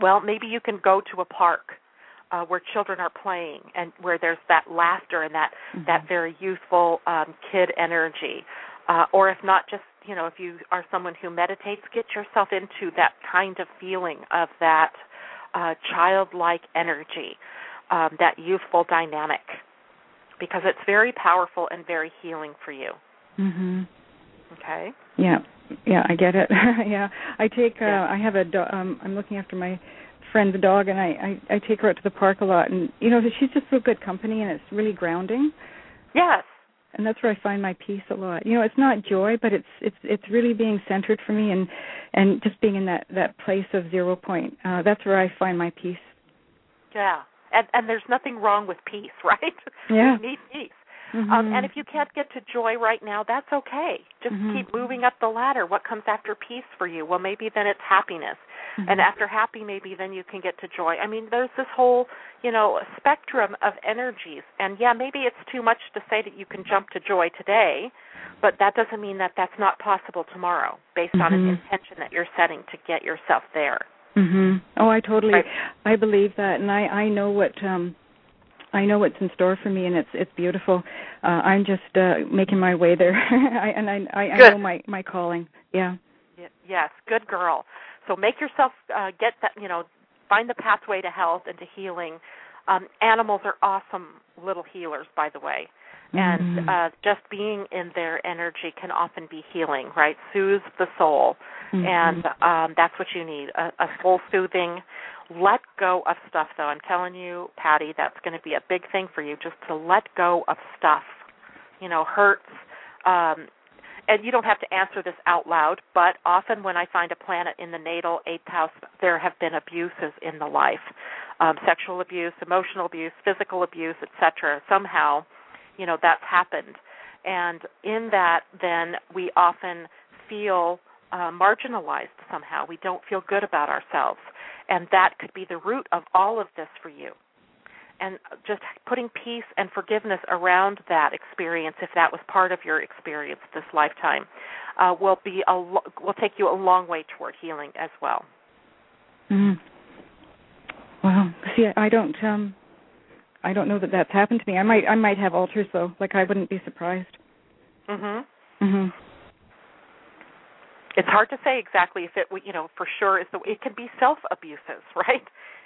Well, maybe you can go to a park uh, where children are playing and where there's that laughter and that mm-hmm. that very youthful um, kid energy. Uh, or if not, just you know, if you are someone who meditates, get yourself into that kind of feeling of that uh, childlike energy, um, that youthful dynamic, because it's very powerful and very healing for you. Mhm. Okay. Yeah, yeah, I get it. yeah, I take. Uh, Yeah. I have a. Do- um, I'm looking after my friend's dog, and I, I I take her out to the park a lot, and you know she's just so good company, and it's really grounding. Yes. And that's where I find my peace a lot. You know, it's not joy, but it's it's it's really being centered for me and and just being in that that place of zero point. Uh that's where I find my peace. Yeah. And and there's nothing wrong with peace, right? Yeah. We need peace. Mm-hmm. Um, and if you can't get to joy right now, that's okay. Just Mhm. keep moving up the ladder. What comes after peace for you? Well, maybe then it's happiness. Mhm. And after happy, maybe then you can get to joy. I mean, there's this whole, you know, spectrum of energies. And yeah, maybe it's too much to say that you can jump to joy today, but that doesn't mean that that's not possible tomorrow based on an Mhm. intention that you're setting to get yourself there. Mhm. Oh, I totally Right. I believe that and I I know what um I know what's in store for me, and it's it's beautiful. Uh, I'm just uh, making my way there, I, and I I, I know my my calling. Yeah. Yes, good girl. So make yourself uh, get that. You know, find the pathway to health and to healing. Um, animals are awesome little healers, by the way, and Mhm. uh, just being in their energy can often be healing. Right, soothes the soul, Mhm. and um, that's what you need a, a soul soothing. Let go of stuff, though. I'm telling you, Patty, that's going to be a big thing for you. Just to let go of stuff. You know, hurts. Um, and you don't have to answer this out loud, but often when I find a planet in the natal eighth house, there have been abuses in the life, um, sexual abuse, emotional abuse, physical abuse, etc. Somehow, you know, that's happened, and in that, then we often feel uh, marginalized somehow. We don't feel good about ourselves, and that could be the root of all of this for you and just putting peace and forgiveness around that experience, if that was part of your experience this lifetime, uh, will be a lo- will take you a long way toward healing as well. Mm. Wow. See, I don't um I don't know that that's happened to me. I might I might have alters though. Like I wouldn't be surprised. Mhm. Mhm. It's hard to say exactly if it you know for sure is the it can be self abuses, right?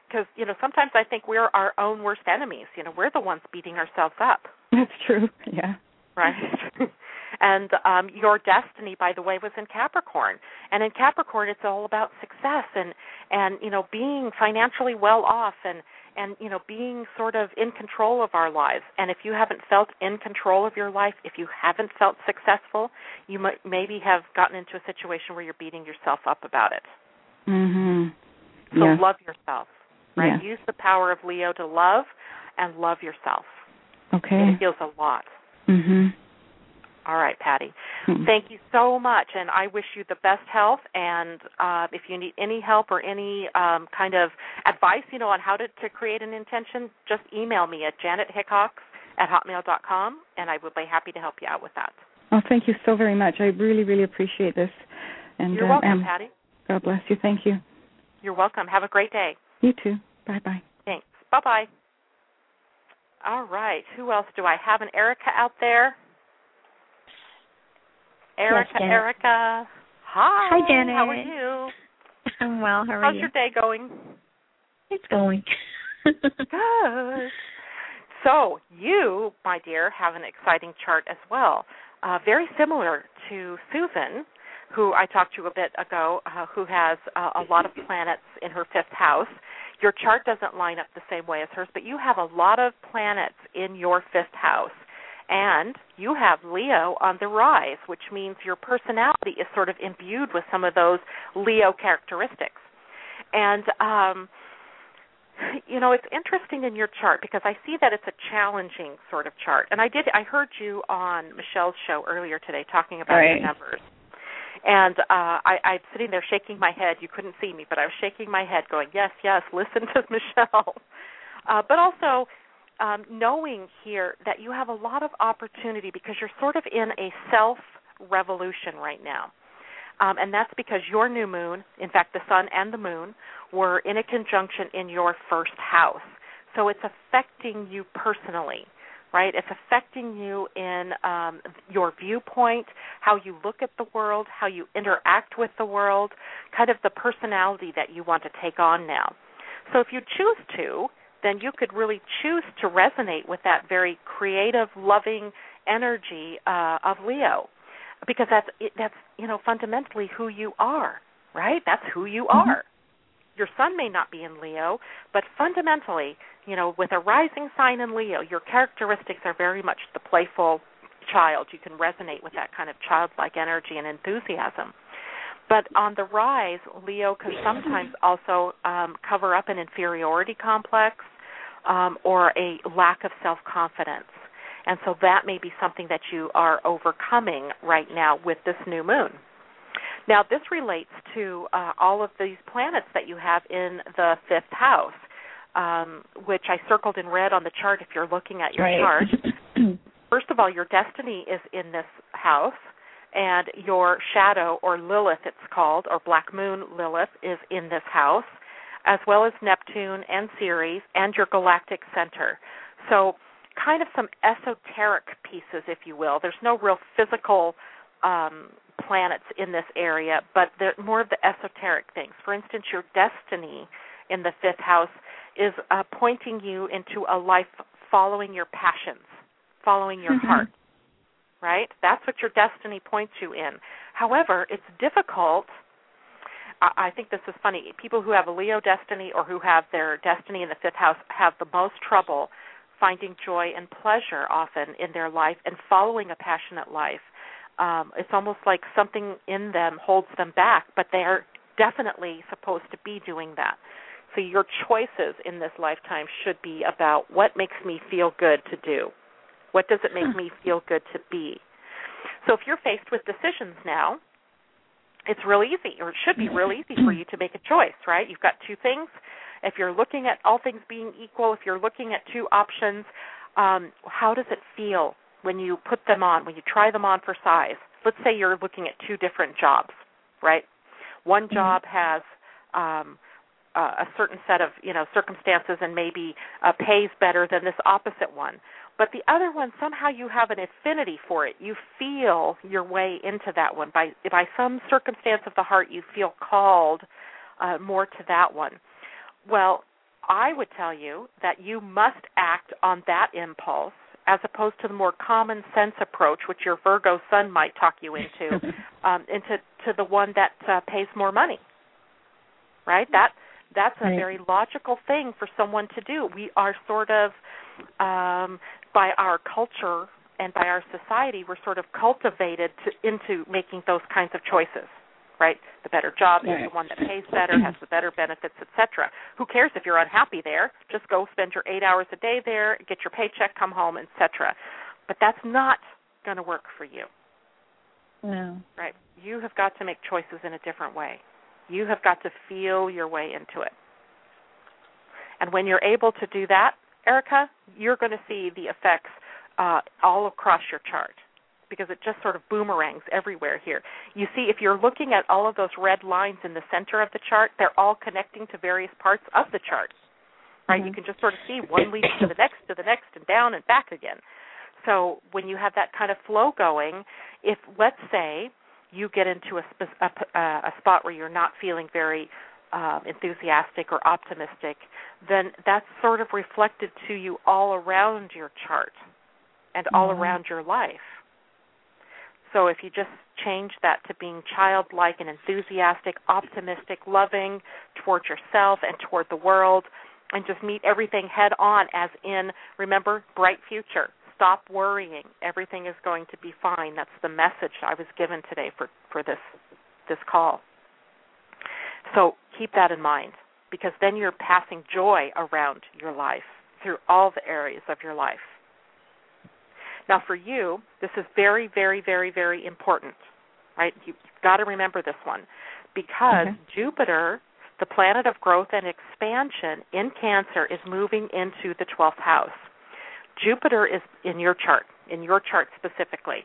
Because you know sometimes I think we're our own worst enemies. You know we're the ones beating ourselves up. That's true. Yeah. right? and um your destiny by the way was in Capricorn. And in Capricorn it's all about success and and you know being financially well off and and you know being sort of in control of our lives. And if you haven't felt in control of your life, if you haven't felt successful, you might maybe have gotten into a situation where you're beating yourself up about it. Mhm. So yeah. love yourself, right? Yeah. Use the power of Leo to love and love yourself. Okay. It heals a lot. Mhm. All right, Patty. Mhm. Thank you so much, and I wish you the best health. And uh, if you need any help or any um, kind of advice, you know, on how to, to create an intention, just email me at janethickox at hotmail.com, and I would be happy to help you out with that. Oh, thank you so very much. I really really appreciate this. And You're uh, welcome, um, Patty. God bless you. Thank you. You're welcome. Have a great day. You too. Bye bye. Thanks. Bye bye. All right. Who else do I have? An Erica out there? Erica, Janet. Erica. Hi. Hi, Janet. How are you? I'm well. How are How's you? your day going? It's going. Good. So, you, my dear, have an exciting chart as well. Uh, very similar to Susan, who I talked to a bit ago, uh, who has uh, a lot of planets in her fifth house. Your chart doesn't line up the same way as hers, but you have a lot of planets in your fifth house. And you have Leo on the rise, which means your personality is sort of imbued with some of those Leo characteristics. And um, you know it's interesting in your chart because i see that it's a challenging sort of chart and i did i heard you on michelle's show earlier today talking about Right. your numbers and uh i i'm sitting there shaking my head you couldn't see me but i was shaking my head going yes yes listen to michelle uh but also um knowing here that you have a lot of opportunity because you're sort of in a self revolution right now um, and that's because your new moon, in fact, the sun and the moon, were in a conjunction in your first house. So it's affecting you personally, right? It's affecting you in um, your viewpoint, how you look at the world, how you interact with the world, kind of the personality that you want to take on now. So if you choose to, then you could really choose to resonate with that very creative, loving energy uh, of Leo because that's it- that's you know fundamentally who you are, right? That's who you are. Your sun may not be in Leo, but fundamentally, you know, with a rising sign in Leo, your characteristics are very much the playful child. You can resonate with that kind of childlike energy and enthusiasm. But on the rise, Leo can sometimes also um, cover up an inferiority complex um, or a lack of self confidence. And so that may be something that you are overcoming right now with this new moon. Now, this relates to uh, all of these planets that you have in the fifth house, um, which I circled in red on the chart if you're looking at your right. chart. First of all, your destiny is in this house, and your shadow, or Lilith, it's called, or Black Moon Lilith, is in this house, as well as Neptune and Ceres and your galactic center. So, kind of some esoteric pieces, if you will. There's no real physical um, planets in this area, but they're more of the esoteric things. For instance, your destiny in the fifth house is uh, pointing you into a life following your passions, following your Mhm. heart. Right? That's what your destiny points you in. However, it's difficult. I think this is funny. People who have a Leo destiny or who have their destiny in the fifth house have the most trouble finding joy and pleasure often in their life and following a passionate life. Um, it's almost like something in them holds them back, but they are definitely supposed to be doing that. So your choices in this lifetime should be about what makes me feel good to do. What does it make me feel good to be? So if you're faced with decisions now, it's real easy, or it should be real easy for you to make a choice, right? You've got two things. If you're looking at all things being equal, if you're looking at two options, um, how does it feel when you put them on, when you try them on for size? Let's say you're looking at two different jobs, right? One job has um, uh, a certain set of you know circumstances and maybe uh, pays better than this opposite one. But the other one somehow you have an affinity for it. You feel your way into that one by by some circumstance of the heart. You feel called uh, more to that one. Well, I would tell you that you must act on that impulse as opposed to the more common sense approach, which your Virgo sun might talk you into, um, into to the one that uh, pays more money. Right? That that's a Right. very logical thing for someone to do. We are sort of um, by our culture and by our society, we're sort of cultivated to, into making those kinds of choices. Right? The better job is the one that pays better, has the better benefits, etc. Who cares if you're unhappy there? Just go spend your eight hours a day there, get your paycheck, come home, etc. But that's not going to work for you. No. Right. You have got to make choices in a different way. You have got to feel your way into it. And when you're able to do that, Erica, you're going to see the effects uh, all across your chart because it just sort of boomerangs everywhere here. You see, if you're looking at all of those red lines in the center of the chart, they're all connecting to various parts of the chart. Right? You can just sort of see one leading to the next, to the next, and down and back again. So when you have that kind of flow going, if let's say you get into a, a, uh, a spot where you're not feeling very um, enthusiastic or optimistic, then that's sort of reflected to you all around your chart and all Mhm. around your life. So if you just change that to being childlike and enthusiastic, optimistic, loving toward yourself and toward the world, and just meet everything head on, as in, remember, bright future. Stop worrying. Everything is going to be fine. That's the message I was given today for, for this this call. So keep that in mind because then you're passing joy around your life through all the areas of your life. Now, for you, this is very, very, very, very important, right? You've got to remember this one because Okay. Jupiter, the planet of growth and expansion in Cancer, is moving into the 12th house. Jupiter is in your chart, in your chart specifically.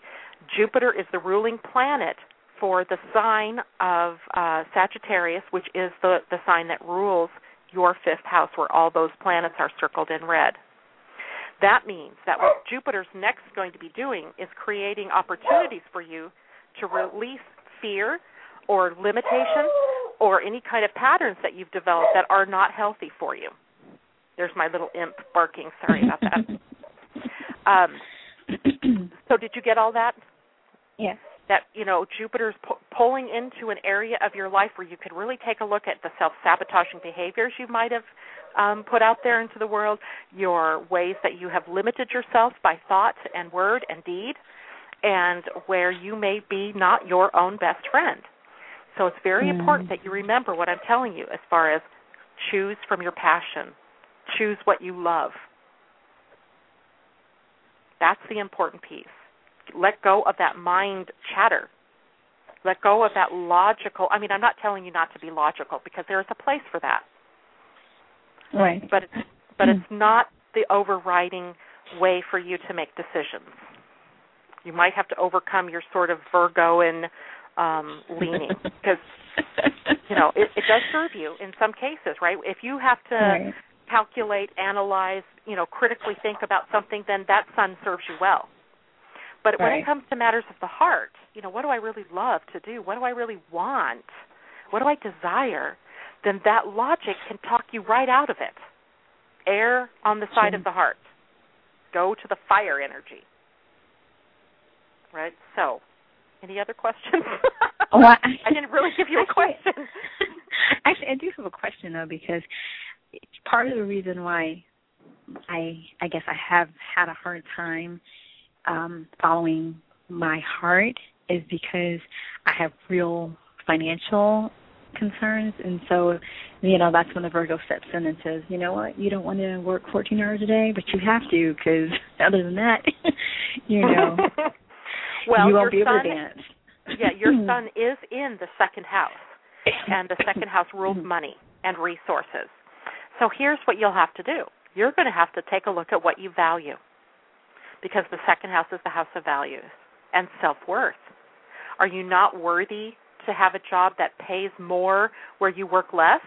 Jupiter is the ruling planet for the sign of uh, Sagittarius, which is the, the sign that rules your fifth house, where all those planets are circled in red. That means that what Jupiter's next going to be doing is creating opportunities for you to release fear or limitation or any kind of patterns that you've developed that are not healthy for you. There's my little imp barking. Sorry about that. Um, so, did you get all that? yes. that you know Jupiter's pu- pulling into an area of your life where you could really take a look at the self-sabotaging behaviors you might have um, put out there into the world, your ways that you have limited yourself by thought and word and deed, and where you may be not your own best friend. So it's very Mm. important that you remember what I'm telling you as far as choose from your passion, choose what you love. That's the important piece let go of that mind chatter. Let go of that logical. I mean, I'm not telling you not to be logical because there is a place for that, Right. but it's but it's not the overriding way for you to make decisions. You might have to overcome your sort of Virgoan um, leaning because you know it, it does serve you in some cases, right? If you have to Right. Calculate, analyze, you know, critically think about something, then that sun serves you well. But when it comes to matters of the heart, you know, what do I really love to do? What do I really want? What do I desire? Then that logic can talk you right out of it. Err on the side Sure. of the heart. Go to the fire energy. Right? So, any other questions? Oh, I, I didn't really give you a Actually- question. Actually, I do have a question though because it's part of the reason why I I guess I have had a hard time um following my heart is because I have real financial concerns and so you know that's when the Virgo steps in and says, "You know what? You don't want to work 14 hours a day, but you have to because other than that, you know, well, you won't be able sun, to dance." yeah, your sun is in the second house, and the second house rules money and resources. So here's what you'll have to do. You're going to have to take a look at what you value, because the second house is the house of values and self worth. Are you not worthy to have a job that pays more where you work less?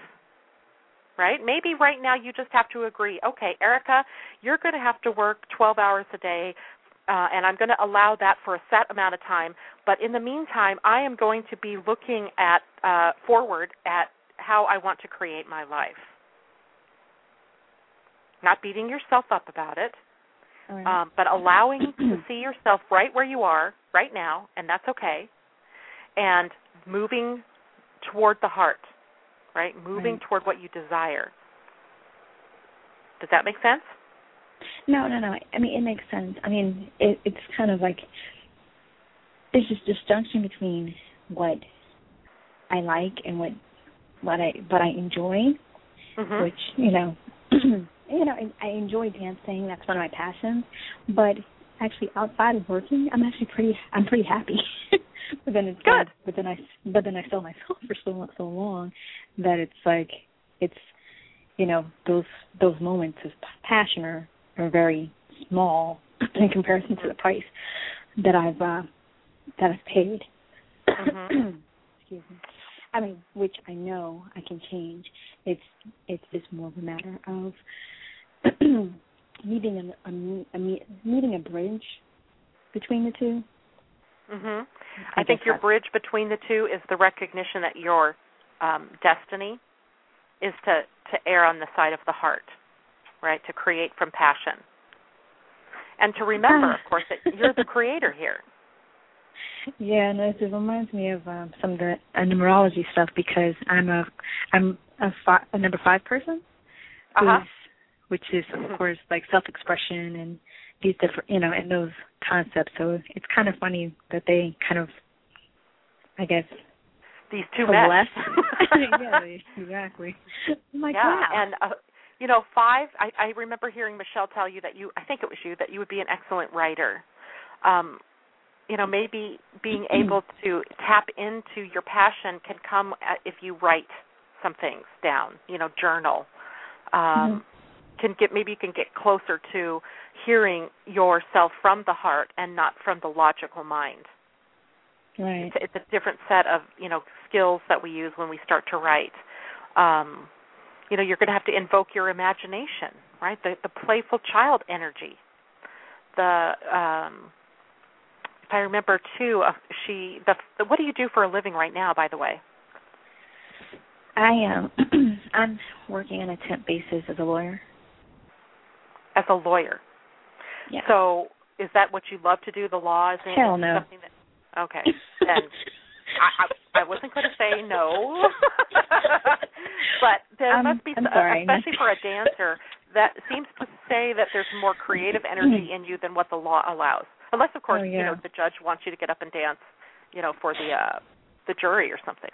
Right? Maybe right now you just have to agree, okay, Erica, you're going to have to work 12 hours a day uh, and I'm going to allow that for a set amount of time. But in the meantime, I am going to be looking at uh, forward at how I want to create my life. Not beating yourself up about it, right. um, but allowing to see yourself right where you are right now, and that's okay, and moving toward the heart, right? Moving Right. toward what you desire. Does that make sense? No, no, no. I mean, it makes sense. I mean, it, it's kind of like there's this disjunction between what I like and what what I what I enjoy, Mm-hmm. which you know, you know, I, I enjoy dancing. That's one of my passions. But actually, outside of working, I'm actually pretty I'm pretty happy. but then it's Good. but then I but then I sell myself for so so long that it's like it's you know those those moments of passion are are very small in comparison to the price that I've uh that I've paid. Mhm. Excuse me. I mean, which I know I can change. It's it's just more of a matter of needing a, a, a needing a bridge between the two. Mhm. I I think your bridge between the two is the recognition that your um, destiny is to to err on the side of the heart, right? To create from passion, and to remember, of course, that you're the creator here. Yeah, and it reminds me of um, some of the uh, numerology stuff because I'm a I'm a, fi- a number five person, Uh-huh. which is of course like self-expression and these different you know and those concepts. So it's kind of funny that they kind of, I guess, These two met. yeah, exactly. I'm like, yeah, wow. and uh, you know, five. I, I remember hearing Michelle tell you that you. I think it was you that you would be an excellent writer. Um, you know, maybe being able to tap into your passion can come if you write some things down. You know, journal. Um, Can get maybe you can get closer to hearing yourself from the heart and not from the logical mind. right. It's, it's a different set of you know skills that we use when we start to write. Um, you know, you're going to have to invoke your imagination, right? The the playful child energy. The um, I remember too, uh, she the, the what do you do for a living right now? By the way, I am. I'm working on a temp basis as a lawyer. as a lawyer. Yeah. So is that what you love to do? The law is Hell no. something that okay. Then I, I, I wasn't going to say no, but there I'm- must be, I'm sorry. especially for a dancer, that seems to say that there's more creative energy in you than what the law allows. Unless, of course, Oh, you know the judge wants you to get up and dance, you know, for the uh the jury or something.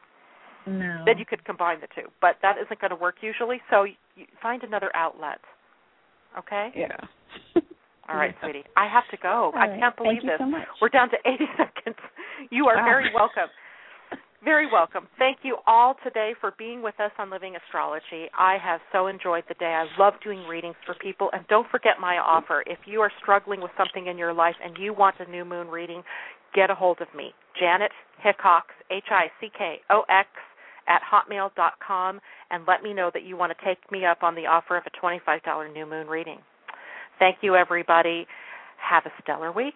no. Then you could combine the two, but that isn't going to work usually. So you find another outlet. Okay. Yeah. All right, Yeah. sweetie. I have to go. All I right. can't believe Thank you this. so much. We're down to 80 seconds. You are Wow. very welcome. Very welcome. Thank you all today for being with us on Living Astrology. I have so enjoyed the day. I love doing readings for people. And don't forget my offer. If you are struggling with something in your life and you want a new moon reading, get a hold of me. Janet Hickox, H I C K O X, at hotmail.com and let me know that you want to take me up on the offer of a $25 new moon reading. Thank you, everybody. Have a stellar week.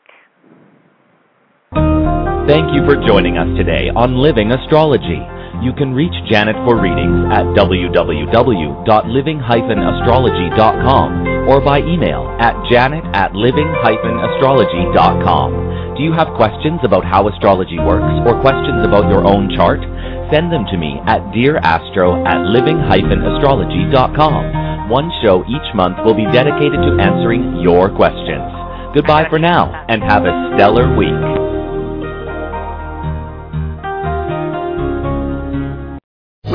Thank you for joining us today on Living Astrology. You can reach Janet for readings at www.living-astrology.com or by email at janet at living-astrology.com. Do you have questions about how astrology works or questions about your own chart? Send them to me at dearastro at living-astrology.com. One show each month will be dedicated to answering your questions. Goodbye for now and have a stellar week.